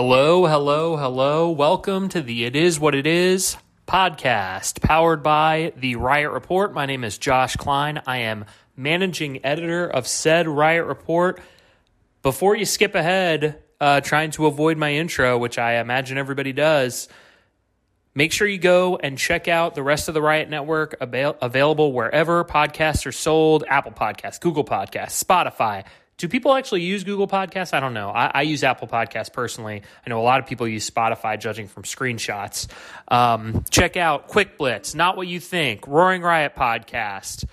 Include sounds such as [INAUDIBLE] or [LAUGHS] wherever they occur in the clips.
Hello, hello, hello. Welcome to the It Is What It Is podcast, powered by the Riot Report. My name is Josh Klein. I am managing editor of said Riot Report. Before you skip ahead, uh, trying to avoid my intro, which I imagine everybody does, make sure you go and check out the rest of the Riot Network avail- available wherever podcasts are sold Apple Podcasts, Google Podcasts, Spotify. Do people actually use Google Podcasts? I don't know. I, I, use Apple Podcasts personally. I know a lot of people use Spotify, judging from screenshots. Um, check out Quick Blitz, Not What You Think, Roaring Riot Podcast,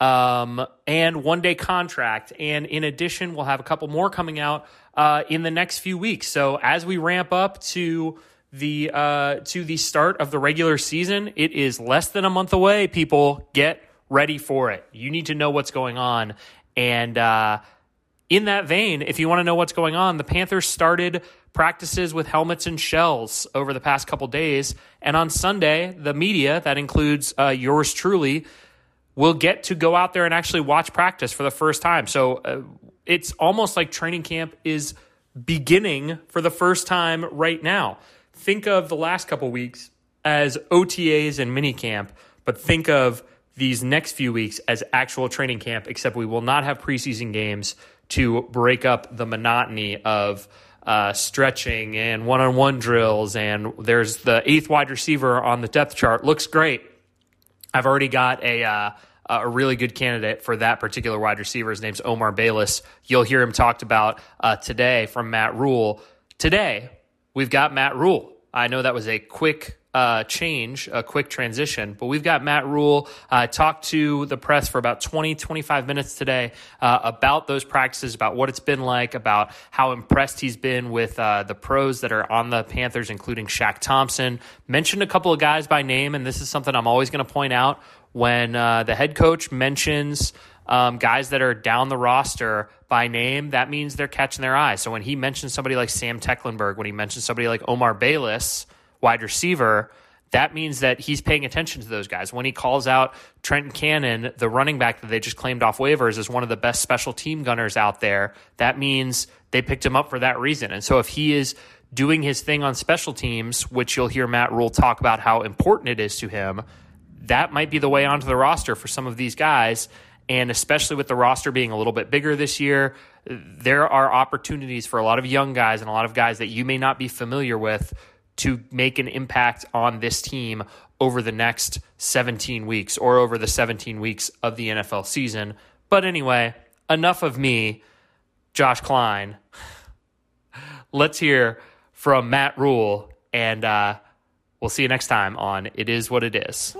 um, and One Day Contract. And in addition, we'll have a couple more coming out uh, in the next few weeks. So as we ramp up to the uh, to the start of the regular season, it is less than a month away. People get ready for it. You need to know what's going on, and uh, in that vein, if you want to know what's going on, the Panthers started practices with helmets and shells over the past couple days. And on Sunday, the media, that includes uh, yours truly, will get to go out there and actually watch practice for the first time. So uh, it's almost like training camp is beginning for the first time right now. Think of the last couple weeks as OTAs and minicamp, but think of these next few weeks as actual training camp, except we will not have preseason games to break up the monotony of uh, stretching and one on one drills. And there's the eighth wide receiver on the depth chart. Looks great. I've already got a. Uh, a really good candidate for that particular wide receiver. His name's Omar Bayless. You'll hear him talked about uh, today from Matt Rhule. Today, we've got Matt Rhule. I know that was a quick uh, change, a quick transition. But we've got Matt Rhule uh, talked to the press for about 20, 25 minutes today uh, about those practices, about what it's been like, about how impressed he's been with uh, the pros that are on the Panthers, including Shaq Thompson. Mentioned a couple of guys by name, and this is something I'm always going to point out when uh, the head coach mentions. Um, guys that are down the roster by name, that means they're catching their eye. So when he mentions somebody like Sam Tecklenburg, when he mentions somebody like Omar Bayless, wide receiver, that means that he's paying attention to those guys. When he calls out Trenton Cannon, the running back that they just claimed off waivers as one of the best special team gunners out there, that means they picked him up for that reason. And so if he is doing his thing on special teams, which you'll hear Matt Rhule talk about how important it is to him, that might be the way onto the roster for some of these guys. And especially with the roster being a little bit bigger this year, there are opportunities for a lot of young guys and a lot of guys that you may not be familiar with to make an impact on this team over the next 17 weeks or over the 17 weeks of the NFL season. But anyway, enough of me, Josh Klein. [LAUGHS] Let's hear from Matt Rhule, and uh, we'll see you next time on It Is What It Is.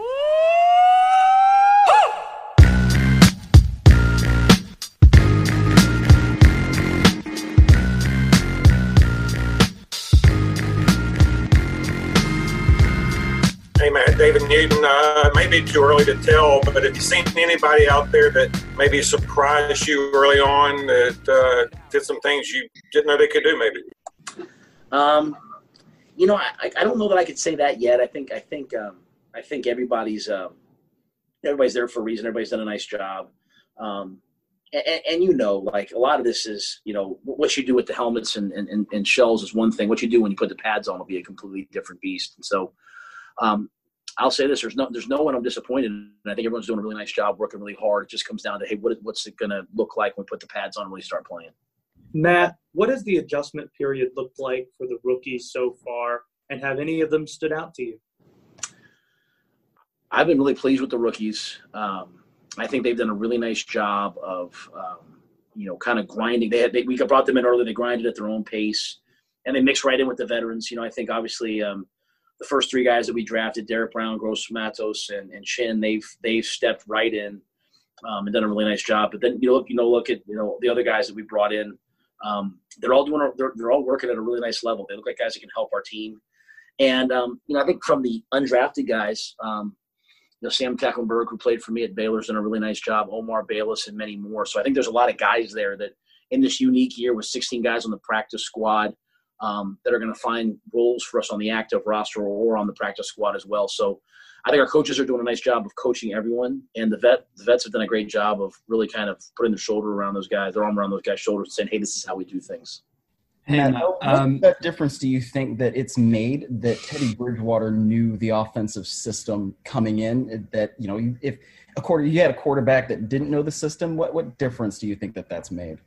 David Newton. Uh, maybe too early to tell, but have you seen anybody out there that maybe surprised you early on that uh, did some things you didn't know they could do? Maybe. Um, you know, I, I don't know that I could say that yet. I think I think um, I think everybody's um, everybody's there for a reason. Everybody's done a nice job. Um, and, and, you know, like a lot of this is, you know, what you do with the helmets and, and, and shells is one thing. What you do when you put the pads on will be a completely different beast. And so, um, I'll say this: there's no there's no one I'm disappointed, and I think everyone's doing a really nice job, working really hard. It just comes down to hey, what what's it going to look like when we put the pads on and really start playing? Matt, what does the adjustment period look like for the rookies so far, and have any of them stood out to you? I've been really pleased with the rookies. Um, I think they've done a really nice job of, um, you know, kind of grinding. They had they, we brought them in early. They grinded at their own pace, and they mixed right in with the veterans. You know, I think obviously um, the first three guys that we drafted, Derrick Brown, Gross Matos, and, and Chinn, they've they've stepped right in um, and done a really nice job. But then you look, you know, look at you know the other guys that we brought in. Um, they're all doing, they're, they're all working at a really nice level. They look like guys that can help our team. And um, you know, I think from the undrafted guys, um, you know, Sam Tecklenburg, who played for me at Baylor's done a really nice job. Omar Bayless and many more. So I think there's a lot of guys there that in this unique year with 16 guys on the practice squad um, that are going to find roles for us on the active roster or on the practice squad as well. So I think our coaches are doing a nice job of coaching everyone, and the vet the vets have done a great job of really kind of putting their shoulder around those guys, their arm around those guys' shoulders, and saying, "Hey, this is how we do things." Hey, Matt, what um, that difference do you think that it's made that Teddy Bridgewater knew the offensive system coming in? That you know, if a quarter you had a quarterback that didn't know the system, what what difference do you think that that's made?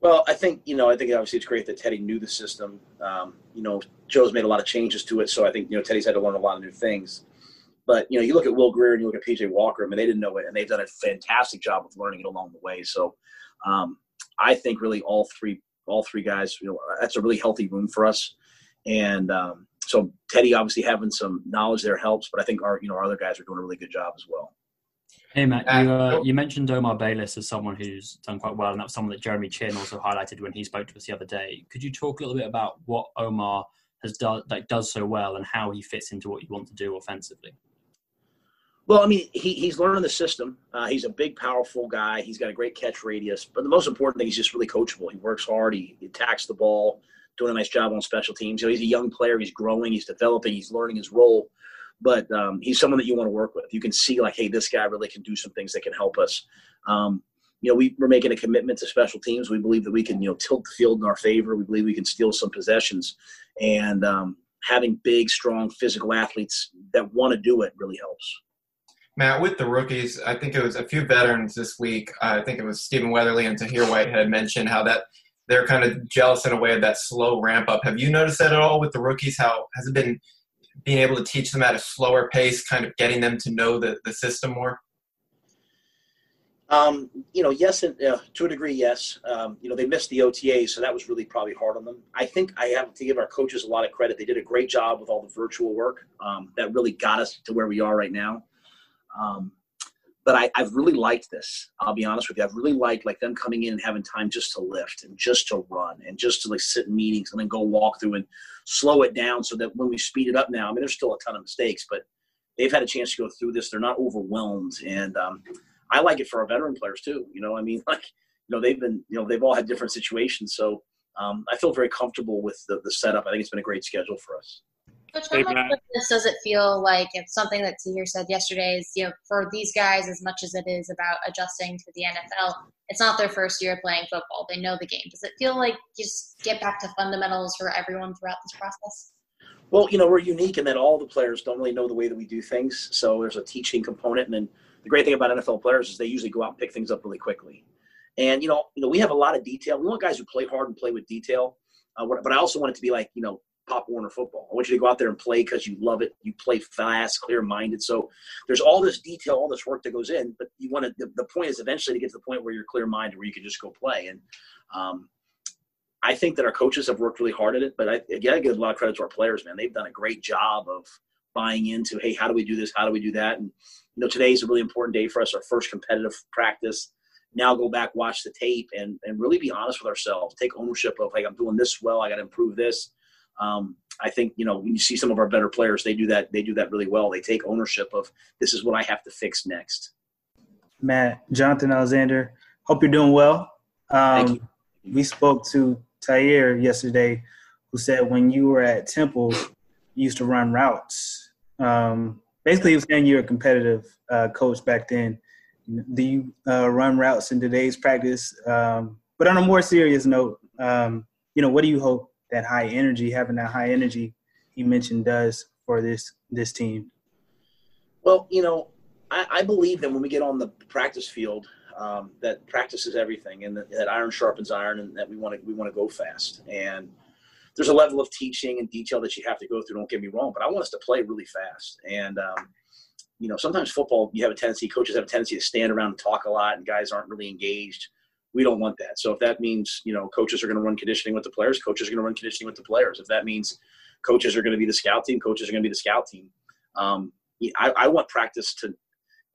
Well, I think you know, I think obviously it's great that Teddy knew the system. Um, you know, Joe's made a lot of changes to it, so I think you know Teddy's had to learn a lot of new things. But you know, you look at Will Grier and you look at PJ Walker. I mean, they didn't know it, and they've done a fantastic job of learning it along the way. So, um, I think really all three all three guys, you know, that's a really healthy room for us. And um, so Teddy obviously having some knowledge there helps, but I think our you know our other guys are doing a really good job as well. Hey Matt, you, uh, you mentioned Omar Bayless as someone who's done quite well, and that's someone that Jeremy Chinn also highlighted when he spoke to us the other day. Could you talk a little bit about what Omar has done that does so well, and how he fits into what you want to do offensively? Well, I mean, he, he's learning the system. Uh, he's a big, powerful guy. He's got a great catch radius. But the most important thing, he's just really coachable. He works hard. He, he attacks the ball, doing a nice job on special teams. You know, he's a young player. He's growing. He's developing. He's learning his role. But um, he's someone that you want to work with. You can see, like, hey, this guy really can do some things that can help us. Um, you know, we, we're making a commitment to special teams. We believe that we can, you know, tilt the field in our favor. We believe we can steal some possessions. And um, having big, strong, physical athletes that want to do it really helps. Matt, with the rookies, I think it was a few veterans this week. Uh, I think it was Stephen Weatherly and Tahir Whitehead mentioned how that they're kind of jealous in a way of that slow ramp up. Have you noticed that at all with the rookies? How has it been being able to teach them at a slower pace, kind of getting them to know the, the system more? Um, you know, yes, and, uh, to a degree, yes. Um, you know, they missed the OTA, so that was really probably hard on them. I think I have to give our coaches a lot of credit. They did a great job with all the virtual work. Um, that really got us to where we are right now. Um, but I, have really liked this. I'll be honest with you. I've really liked like them coming in and having time just to lift and just to run and just to like sit in meetings and then go walk through and slow it down so that when we speed it up now, I mean, there's still a ton of mistakes, but they've had a chance to go through this. They're not overwhelmed, and um, I like it for our veteran players too. You know, I mean, [LAUGHS] like you know, they've been you know they've all had different situations, so um, I feel very comfortable with the, the setup. I think it's been a great schedule for us. Coach, how much of this does it feel like it's something that Tahir said yesterday is, you know, for these guys, as much as it is about adjusting to the NFL, it's not their first year playing football. They know the game. Does it feel like just get back to fundamentals for everyone throughout this process? Well, you know, we're unique in that all the players don't really know the way that we do things. So there's a teaching component. And then the great thing about NFL players is they usually go out and pick things up really quickly. And, you know, you know, we have a lot of detail. We want guys who play hard and play with detail. Uh, but I also want it to be like, you know, Pop Warner football. I want you to go out there and play because you love it. You play fast, clear minded. So there's all this detail, all this work that goes in, but you want to, the, the point is eventually to get to the point where you're clear minded, where you can just go play. And um, I think that our coaches have worked really hard at it, but I, again, I give a lot of credit to our players, man. They've done a great job of buying into, hey, how do we do this? How do we do that? And, you know, today is a really important day for us, our first competitive practice. Now go back, watch the tape, and, and really be honest with ourselves. Take ownership of, like, I'm doing this well. I got to improve this um, I think you know when you see some of our better players, they do that. They do that really well. They take ownership of this is what I have to fix next. Matt, Jonathan Alexander, hope you're doing well. Um, we spoke to Tahir yesterday, who said when you were at Temple, you used to run routes. Um, basically, he was saying you're a competitive uh, coach back then. Do you uh, run routes in today's practice? Um, but on a more serious note, um, you know, what do you hope that high energy, having that high energy he mentioned does for this this team? Well, you know, I, I believe that when we get on the practice field, um, that practice is everything, and that, that, iron sharpens iron, and that we want to we want to go fast. And there's a level of teaching and detail that you have to go through. Don't get me wrong, but I want us to play really fast. And um, you know, sometimes football, you have a tendency, coaches have a tendency to stand around and talk a lot, and guys aren't really engaged we don't want that. So if that means, you know, coaches are going to run conditioning with the players, coaches are going to run conditioning with the players. If that means coaches are going to be the scout team, coaches are going to be the scout team. Um, I, I, want practice to,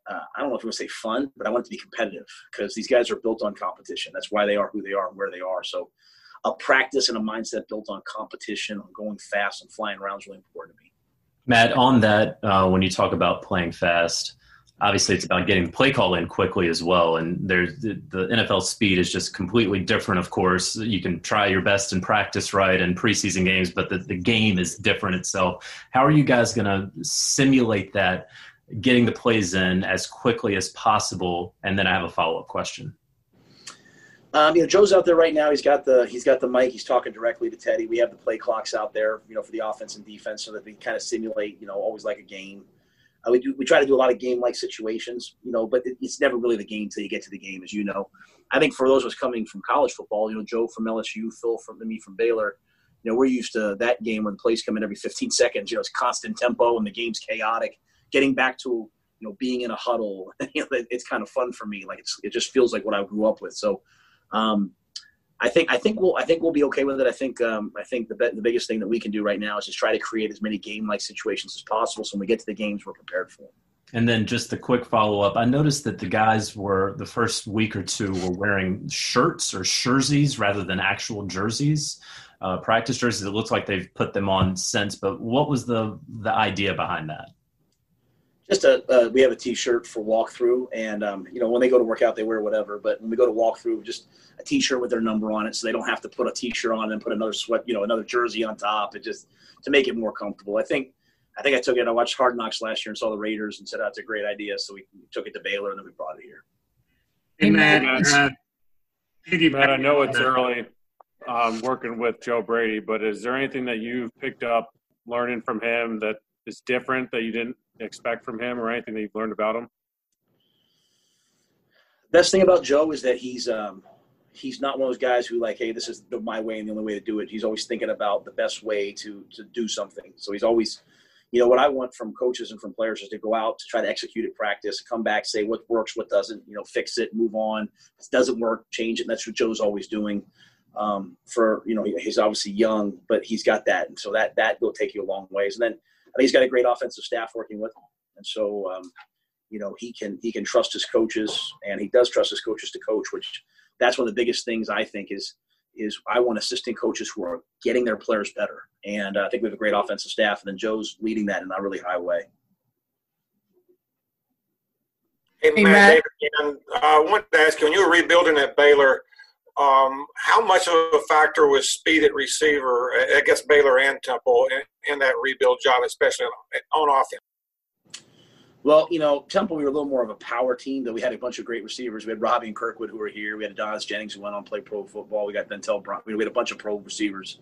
uh, I don't know if I'm going to say fun, but I want it to be competitive because these guys are built on competition. That's why they are who they are and where they are. So a practice and a mindset built on competition, on going fast and flying around is really important to me. Matt, on that, uh, when you talk about playing fast, obviously it's about getting the play call in quickly as well. And there's the, the, NFL speed is just completely different. Of course, you can try your best in practice, right, in preseason games, but the, the game is different itself. How are you guys going to simulate that, getting the plays in as quickly as possible? And then I have a follow up question. Um, you know, Joe's out there right now. He's got the he's got the mic. He's talking directly to Teddy. We have the play clocks out there, you know, for the offense and defense, so that we kind of simulate, you know, always like a game. Uh, we do we try to do a lot of game like situations, you know, but it, it's never really the game until you get to the game, as you know. I think for those of us coming from college football, you know, Joe from LSU, Phil from me from Baylor, you know, we're used to that game when plays come in every 15 seconds. You know, it's constant tempo and the game's chaotic. Getting back to you know being in a huddle, [LAUGHS] you know, it's kind of fun for me. Like it's it just feels like what I grew up with. So um, I think I think we'll I think we'll be okay with it. I think um, I think the the biggest thing that we can do right now is just try to create as many game like situations as possible. So when we get to the games, we're prepared for. And then just a quick follow up. I noticed that the guys were the first week or two were wearing shirts or jerseys rather than actual jerseys, uh, practice jerseys. It looks like they've put them on since. But what was the the idea behind that? Just a uh, we have a t-shirt for walkthrough and um, you know when they go to work out they wear whatever but when we go to walkthrough just a t-shirt with their number on it so they don't have to put a t-shirt on and put another sweat you know another jersey on top. It just to make it more comfortable. I think i think i took it. I watched hard knocks last year and saw the raiders and said that's a great idea. So we took it to baylor and then we brought it here. Hey man uh, Matt, I know it's early um, working with Joe Brady, but is there anything that you've picked up learning from him that is different that you didn't expect from him or anything that you've learned about him? Best thing about Joe is that he's um, he's not one of those guys who like, hey, this is the, my way and the only way to do it. He's always thinking about the best way to to do something. So he's always, you know, what I want from coaches and from players is to go out to try to execute it, practice, come back, say what works, what doesn't, you know, fix it, move on. If it doesn't work, change it. And that's what Joe's always doing. Um, for you know, he's obviously young, but he's got that, and so that that will take you a long ways. And then I think he's got a great offensive staff working with him, and so um, you know he can he can trust his coaches, and he does trust his coaches to coach. Which that's one of the biggest things I think is is I want assistant coaches who are getting their players better, and uh, I think we have a great offensive staff, and then Joe's leading that in a really high way. Hey, hey Matt, David, again, uh, I wanted to ask you when you were rebuilding at Baylor um, how much of a factor was speed at receiver, I guess Baylor and Temple, in, in that rebuild job, especially on, on offense? Well, you know, Temple, we were a little more of a power team, though we had a bunch of great receivers. We had Robby and Kirkwood who were here. We had Adonis Jennings who went on to play pro football. We got Ventell Bryant. We had a bunch of pro receivers.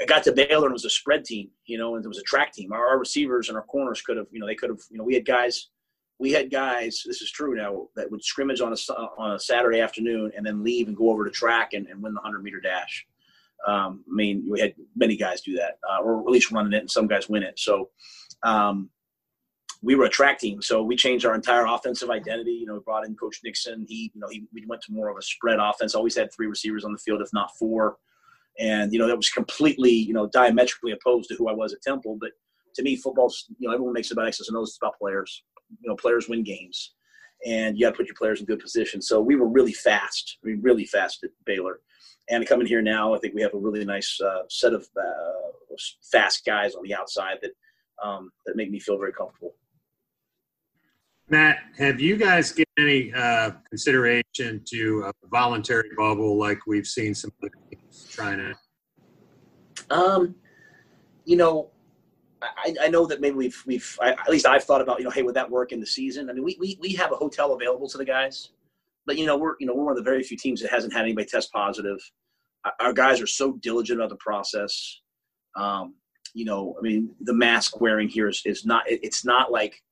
I got to Baylor and it was a spread team, you know, and it was a track team. Our, our receivers and our corners could have, you know, they could have, you know, we had guys – we had guys. This is true now that would scrimmage on a on a Saturday afternoon and then leave and go over to track and, and win the hundred meter dash. Um, I mean, we had many guys do that, uh, or at least running it, and some guys win it. So um, we were a track team, so we changed our entire offensive identity. You know, we brought in Coach Nixon. He, you know, he we went to more of a spread offense. Always had three receivers on the field, if not four. And you know, that was completely, you know, diametrically opposed to who I was at Temple. But to me, football's, you know, everyone makes it about X's and O's. It's about players you know players win games, and you got to put your players in good position. So we were really fast. I mean, really fast at Baylor. And coming here now, I think we have a really nice uh, set of uh, fast guys on the outside that um, that make me feel very comfortable. Matt, have you guys given any uh, consideration to a voluntary bubble like we've seen some other teams trying to? Um, you know, I, I, know that maybe we've we've I, at least I've thought about you know hey would that work in the season? I mean we, we we have a hotel available to the guys, but you know we're you know we're one of the very few teams that hasn't had anybody test positive. Our guys are so diligent about the process. Um, you know, I mean the mask wearing here is, is not it, it's not like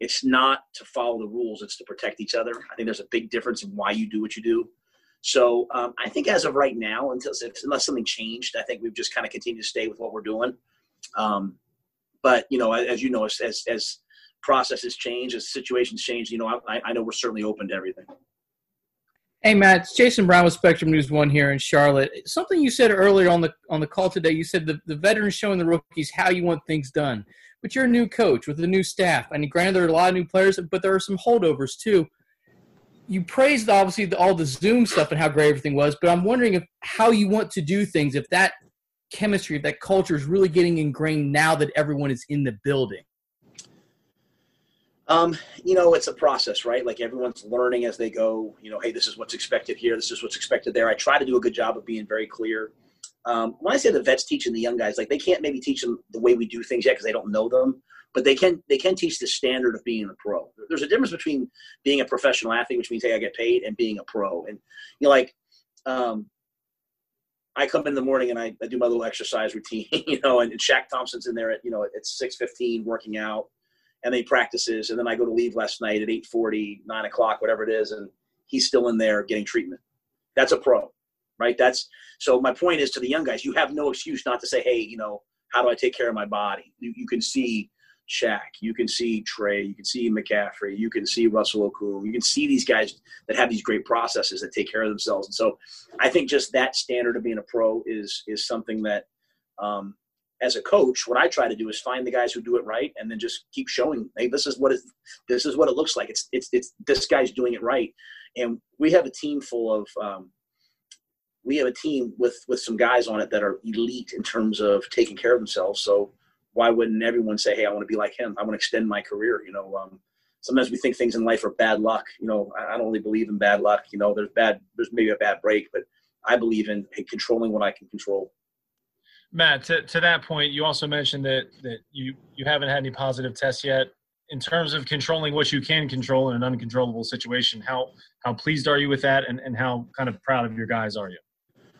it's not to follow the rules; it's to protect each other. I think there's a big difference in why you do what you do. So um, I think as of right now, until unless something changed, I think we've just kind of continued to stay with what we're doing. Um, but you know, as you know, as as, as processes change, as situations change, you know, I, I know we're certainly open to everything. Hey Matt, it's Jason Brown with Spectrum News One here in Charlotte. Something you said earlier on the on the call today. You said the, the veterans showing the rookies how you want things done. But you're a new coach with a new staff, and granted there are a lot of new players, but there are some holdovers too. You praised obviously the, all the Zoom stuff and how great everything was, but I'm wondering if how you want to do things. If that chemistry, that culture is really getting ingrained now that everyone is in the building? Um, you know, it's a process, right? Like everyone's learning as they go. You know, hey, this is what's expected here. This is what's expected there. I try to do a good job of being very clear. um, when I say the vets teaching the young guys, like they can't maybe teach them the way we do things yet because they don't know them, but they can they can teach the standard of being a pro. There's a difference between being a professional athlete, which means hey I get paid, and being a pro. And you know, like um, I come in the morning and I, I do my little exercise routine, [LAUGHS] you know, and, and Shaq Thompson's in there at you know at six fifteen working out, and they practices, and then I go to leave last night at 8:40, 9 o'clock, whatever it is, and he's still in there getting treatment. That's a pro right? That's so my point is to the young guys, you have no excuse not to say, hey, you know, how do I take care of my body? You, you can see Shaq, you can see Trey, you can see McCaffrey, you can see Russell Okung, you can see these guys that have these great processes that take care of themselves. And so I think just that standard of being a pro is is something that um, as a coach, what I try to do is find the guys who do it right, and then just keep showing, hey, this is what it, this is what it looks like. It's it's it's this guy's doing it right, and we have a team full of um, we have a team with with some guys on it that are elite in terms of taking care of themselves. So why wouldn't everyone say, "Hey, I want to be like him. I want to extend my career"? You know, um, sometimes we think things in life are bad luck. You know, I, I don't really believe in bad luck. You know, there's bad, there's maybe a bad break, but I believe in controlling what I can control. Matt, to, to that point, you also mentioned that that you you haven't had any positive tests yet. In terms of controlling what you can control in an uncontrollable situation, how how pleased are you with that, and, and how kind of proud of your guys are you?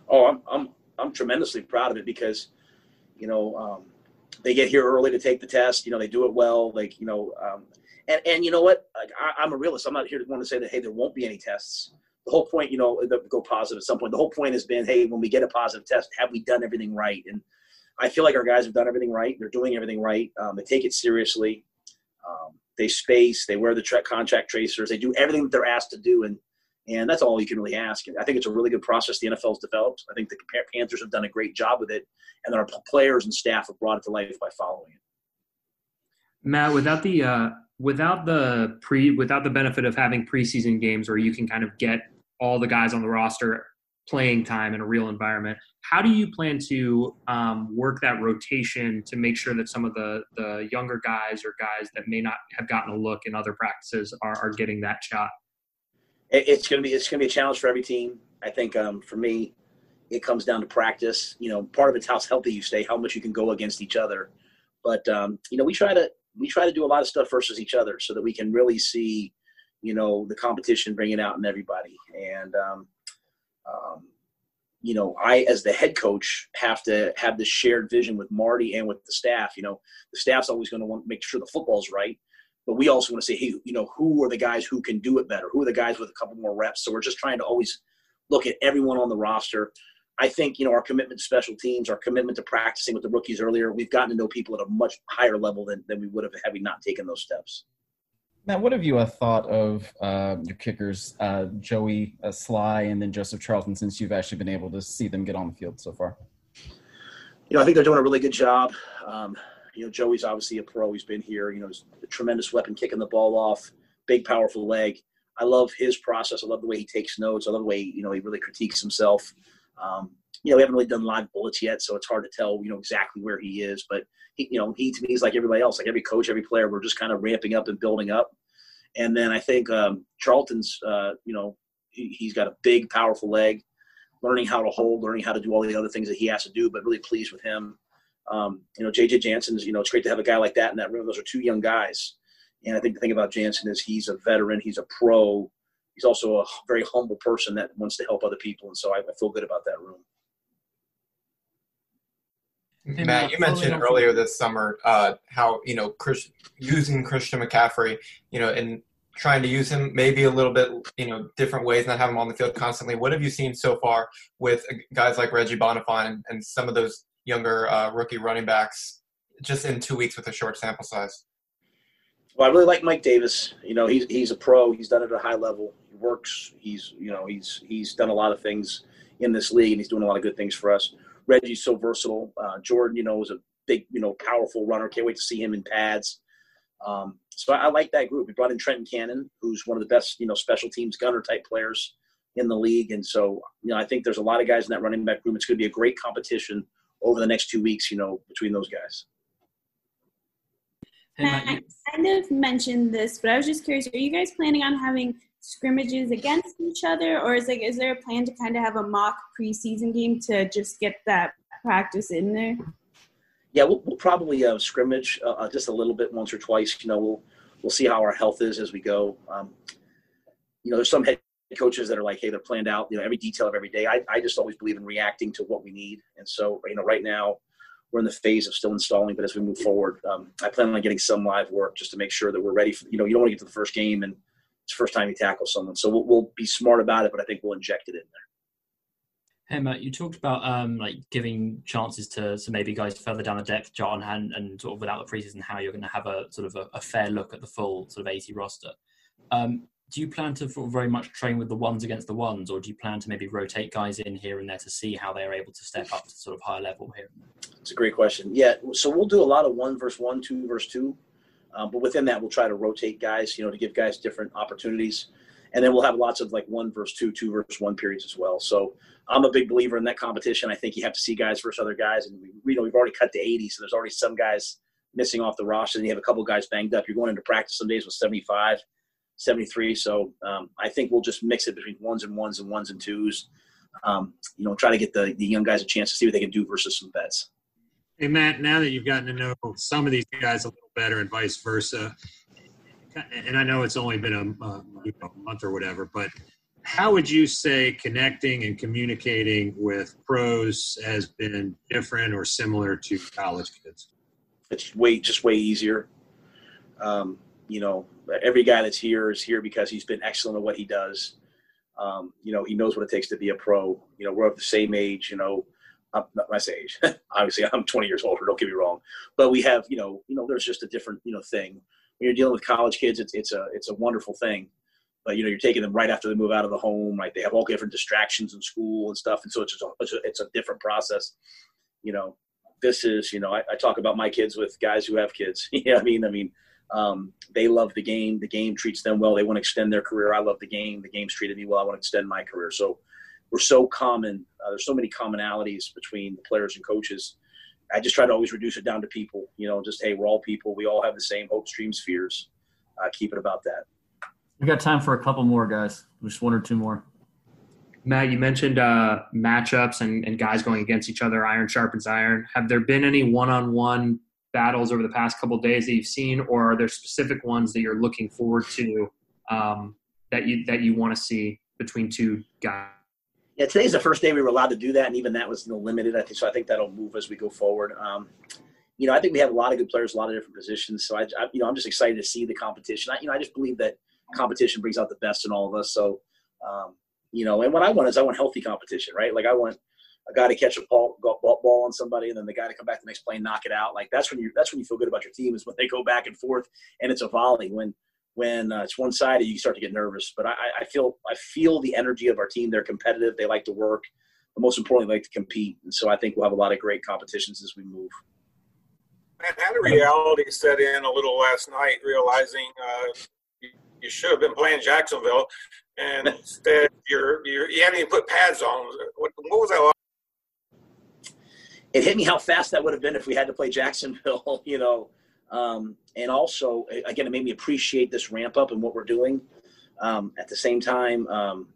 Oh, I'm I'm I'm tremendously proud of it because, you know, um, they get here early to take the test. You know, they do it well. Like you know, um, and and you know what? Like, I, am a realist. I'm not here to want to say that hey, there won't be any tests. The whole point, you know, go positive at some point. The whole point has been, hey, when we get a positive test, have we done everything right? And I feel like our guys have done everything right. They're doing everything right. Um, they take it seriously. Um, they space. They wear the tra- contact tracers. They do everything that they're asked to do. And and that's all you can really ask. I think it's a really good process the NFL's developed. I think the Panthers have done a great job with it, and our players and staff have brought it to life by following it. Matt, without the uh, without the pre without the benefit of having preseason games where you can kind of get all the guys on the roster playing time in a real environment, how do you plan to um, work that rotation to make sure that some of the the younger guys or guys that may not have gotten a look in other practices are, are getting that shot? It's going to be it's to be a challenge for every team. I think um, for me, it comes down to practice. You know, part of it's how healthy you stay, how much you can go against each other. But um, you know, we try to we try to do a lot of stuff versus each other so that we can really see, you know, the competition bringing out in everybody. And um, um, you know, I as the head coach have to have this shared vision with Marty and with the staff. You know, the staff's always going to want to make sure the football's right but we also want to say, hey, you know, who are the guys who can do it better? Who are the guys with a couple more reps? So we're just trying to always look at everyone on the roster. I think, you know, our commitment to special teams, our commitment to practicing with the rookies earlier, we've gotten to know people at a much higher level than, than we would have had we not taken those steps. Now, what have you uh, thought of uh, your kickers, uh, Joey uh, Slye and then Joseph Charlton, since you've actually been able to see them get on the field so far? You know, I think they're doing a really good job. Um, you know, Joey's obviously a pro. He's been here. You know, he's a tremendous weapon kicking the ball off, big, powerful leg. I love his process. I love the way he takes notes. I love the way you know he really critiques himself. Um, you know, we haven't really done live bullets yet, so it's hard to tell you know exactly where he is. But he, you know, he to me is like everybody else, like every coach, every player. We're just kind of ramping up and building up. And then I think um, Charlton's, uh, you know, he, he's got a big, powerful leg. Learning how to hold, learning how to do all the other things that he has to do, but really pleased with him. Um, you know, JJ Jansen's, you know, it's great to have a guy like that in that room. Those are two young guys. And I think the thing about Jansen is he's a veteran, he's a pro. He's also a very humble person that wants to help other people. And so I, I feel good about that room. Matt, you mentioned earlier this summer uh, how you know Chris, using Christian McCaffrey, you know, and trying to use him maybe a little bit, you know, different ways, not have him on the field constantly. What have you seen so far with guys like Reggie Bonnafon and some of those younger uh, rookie running backs just in two weeks with a short sample size? Well, I really like Mike Davis. You know, he's he's a pro. He's done it at a high level. He works. He's you know he's he's done a lot of things in this league, and he's doing a lot of good things for us. Reggie's so versatile. Uh, Jordan, you know, is a big, you know, powerful runner. Can't wait to see him in pads. Um, so I, I, like that group. We brought in Trenton Cannon, who's one of the best, you know, special teams gunner type players in the league. And so, you know, I think there's a lot of guys in that running back room. It's going to be a great competition over the next two weeks, you know, between those guys. I kind of mentioned this, but I was just curious: Are you guys planning on having scrimmages against each other, or is like is there a plan to kind of have a mock preseason game to just get that practice in there? Yeah, we'll, we'll probably uh, scrimmage uh, uh, just a little bit once or twice. You know, we'll we'll see how our health is as we go. Um, you know, there's some head coaches that are like, hey, they're planned out. You know, every detail of every day. I, I just always believe in reacting to what we need, and so you know, right now we're in the phase of still installing, but as we move forward, um, I plan on getting some live work just to make sure that we're ready. For, you know, you don't want to get to the first game and it's first time you tackle someone, so we'll, we'll be smart about it, but I think we'll inject it in there. Hey Matt, you talked about um, like giving chances to, to maybe guys further down the depth chart and, and sort of without the preseason, how you're going to have a sort of a, a, fair look at the full sort of 80 roster. Um, do you plan to very much train with the ones against the ones, or do you plan to maybe rotate guys in here and there to see how they're able to step up to sort of higher level here? It's a great question. Yeah, so we'll do a lot of one versus one, two versus two, um, but within that, we'll try to rotate guys, you know, to give guys different opportunities and then we'll have lots of like one versus two, two versus one periods as well. So I'm a big believer in that competition. I think you have to see guys versus other guys, and we, we know we've already cut to 80, so there's already some guys missing off the roster, and you have a couple guys banged up. You're going into practice some days with 75, 73. So um, I think we'll just mix it between ones and ones and ones and twos. Um, you know, try to get the, the young guys a chance to see what they can do versus some vets. Hey Matt, now that you've gotten to know some of these guys a little better and vice versa, and I know it's only been a, a month or whatever, but how would you say connecting and communicating with pros has been different or similar to college kids? It's way just way easier. Um, you know, every guy that's here is here because he's been excellent at what he does. Um, you know, he knows what it takes to be a pro. You know, we're of the same age. You know, I'm not my age. [LAUGHS] Obviously, I'm 20 years older. Don't get me wrong, but we have, you know, you know, there's just a different, you know, thing when you're dealing with college kids, it's it's a it's a wonderful thing. But you know, you're taking them right after they move out of the home. Right, they have all different distractions in school and stuff, and so it's just a, it's a, it's a different process. You know, this is you know, I, I, talk about my kids with guys who have kids. [LAUGHS] yeah, I mean, I mean, um, they love the game. The game treats them well. They want to extend their career. I love the game. The game's treated me well. I want to extend my career. So we're so common. Uh, there's so many commonalities between the players and coaches I just try to always reduce it down to people. You know, just hey, we're all people. We all have the same hopes, dreams, fears. Uh, keep it about that. We got time for a couple more guys. Just one or two more. Matt, you mentioned uh, matchups and, and guys going against each other. Iron sharpens iron. Have there been any one-on-one battles over the past couple days that you've seen, or are there specific ones that you're looking forward to um, that you that you want to see between two guys? yeah, today's the first day we were allowed to do that, and even that was you know, limited. I think so. I think that'll move as we go forward. Um, you know, I think we have a lot of good players, a lot of different positions. So I, I, you know, I'm just excited to see the competition. I, you know, I just believe that competition brings out the best in all of us. So, um, you know, and what I want is I want healthy competition, right? Like I want a guy to catch a ball, ball on somebody, and then the guy to come back the next play and knock it out. Like that's when you that's when you feel good about your team is when they go back and forth and it's a volley. When when uh, it's one sided, you start to get nervous. But I, I, feel I feel the energy of our team. They're competitive. They like to work. But most importantly, they like to compete. And so I think we'll have a lot of great competitions as we move. And had a reality set in a little last night, realizing uh, you should have been playing Jacksonville, and [LAUGHS] instead you're, you're you haven't even put pads on. What, what was that like? It hit me how fast that would have been if we had to play Jacksonville. [LAUGHS] You know, um, and also, again, it made me appreciate this ramp up and what we're doing. Um, at the same time, um,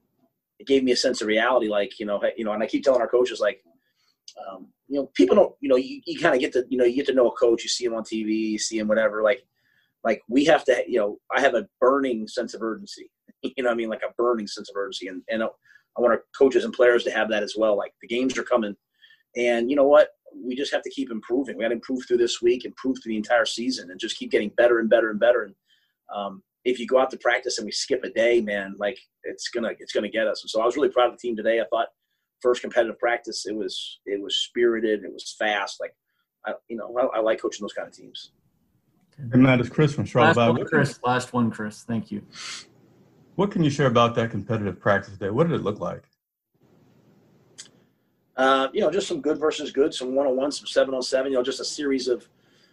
it gave me a sense of reality. Like, you know, you know, and I keep telling our coaches, like, um, you know, people don't, you know, you, you kind of get to, you know, you get to know a coach, you see him on TV, you see him, whatever. Like, like we have to, you know, I have a burning sense of urgency. [LAUGHS] you know, I mean, like a burning sense of urgency, and and I want our coaches and players to have that as well. Like the games are coming, and you know what? we just have to keep improving. We got to improve through this week, improve through the entire season, and just keep getting better and better and better. And um, if you go out to practice and we skip a day, man, like it's gonna it's gonna get us. And so I was really proud of the team today. I thought first competitive practice, it was it was spirited, it was fast. Like I, you know, I, I like coaching those kind of teams. And that is Chris from Charlotte. Last one, Chris. Last one, Chris. Thank you. What can you share about that competitive practice day? What did it look like? Uh, you know, just some good versus good, some one on one, some seven on seven. You know, just a series of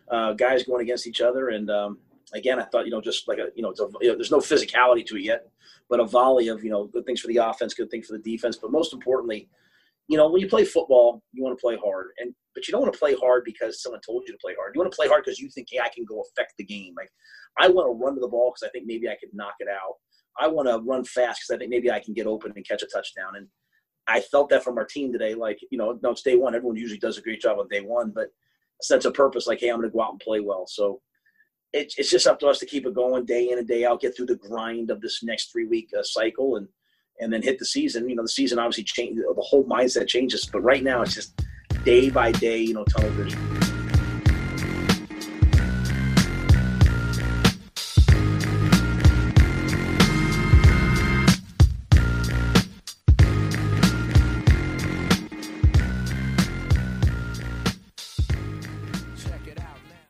uh, guys going against each other. And um, again, I thought you know, just like a you know, a, you know, there's no physicality to it yet, but a volley of you know, good things for the offense, good things for the defense. But most importantly, you know, when you play football, you want to play hard, and but you don't want to play hard because someone told you to play hard. You want to play hard because you think, hey, I can go affect the game. Like I want to run to the ball because I think maybe I could knock it out. I want to run fast because I think maybe I can get open and catch a touchdown. And I felt that from our team today. Like, you know, no, it's day one. Everyone usually does a great job on day one, but a sense of purpose, like, hey, I'm going to go out and play well. So it, it's just up to us to keep it going day in and day out, get through the grind of this next three week uh, cycle, and and then hit the season. You know, the season obviously change, the whole mindset changes, but right now it's just day by day, you know, tunnel vision.